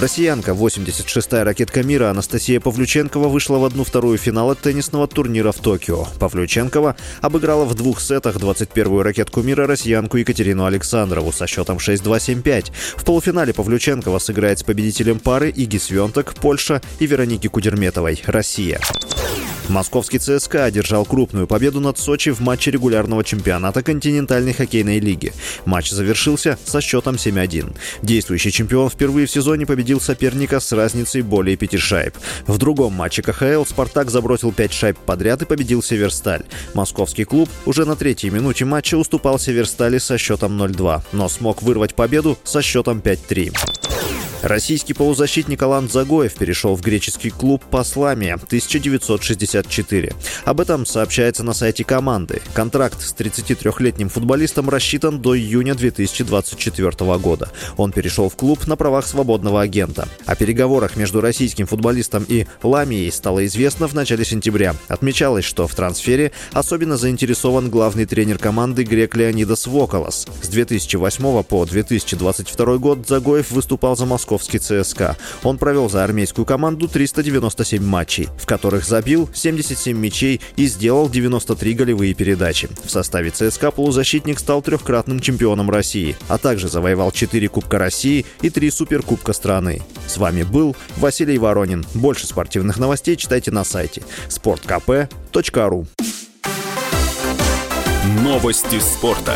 Россиянка, 86-я ракетка мира Анастасия Павлюченкова вышла в одну-вторую финала теннисного турнира в Токио. Павлюченкова обыграла в двух сетах 21-ю ракетку мира россиянку Екатерину Александрову со счетом 6-2-7-5. В полуфинале Павлюченкова сыграет с победителем пары Иги Свенток, Польша и Вероники Кудерметовой, Россия. Московский ЦСКА одержал крупную победу над Сочи в матче регулярного чемпионата континентальной хоккейной лиги. Матч завершился со счетом 7-1. Действующий чемпион впервые в сезоне победил соперника с разницей более пяти шайб. В другом матче КХЛ «Спартак» забросил 5 шайб подряд и победил «Северсталь». Московский клуб уже на третьей минуте матча уступал «Северстали» со счетом 0-2, но смог вырвать победу со счетом 5-3. Российский полузащитник Алан Загоев перешел в греческий клуб «Посламия» 1964. Об этом сообщается на сайте команды. Контракт с 33-летним футболистом рассчитан до июня 2024 года. Он перешел в клуб на правах свободного агента. О переговорах между российским футболистом и Ламией стало известно в начале сентября. Отмечалось, что в трансфере особенно заинтересован главный тренер команды грек Леонидас Воколос. С 2008 по 2022 год Загоев выступал за Москву московский ЦСКА. Он провел за армейскую команду 397 матчей, в которых забил 77 мячей и сделал 93 голевые передачи. В составе ЦСКА полузащитник стал трехкратным чемпионом России, а также завоевал 4 Кубка России и 3 Суперкубка страны. С вами был Василий Воронин. Больше спортивных новостей читайте на сайте sportkp.ru Новости спорта.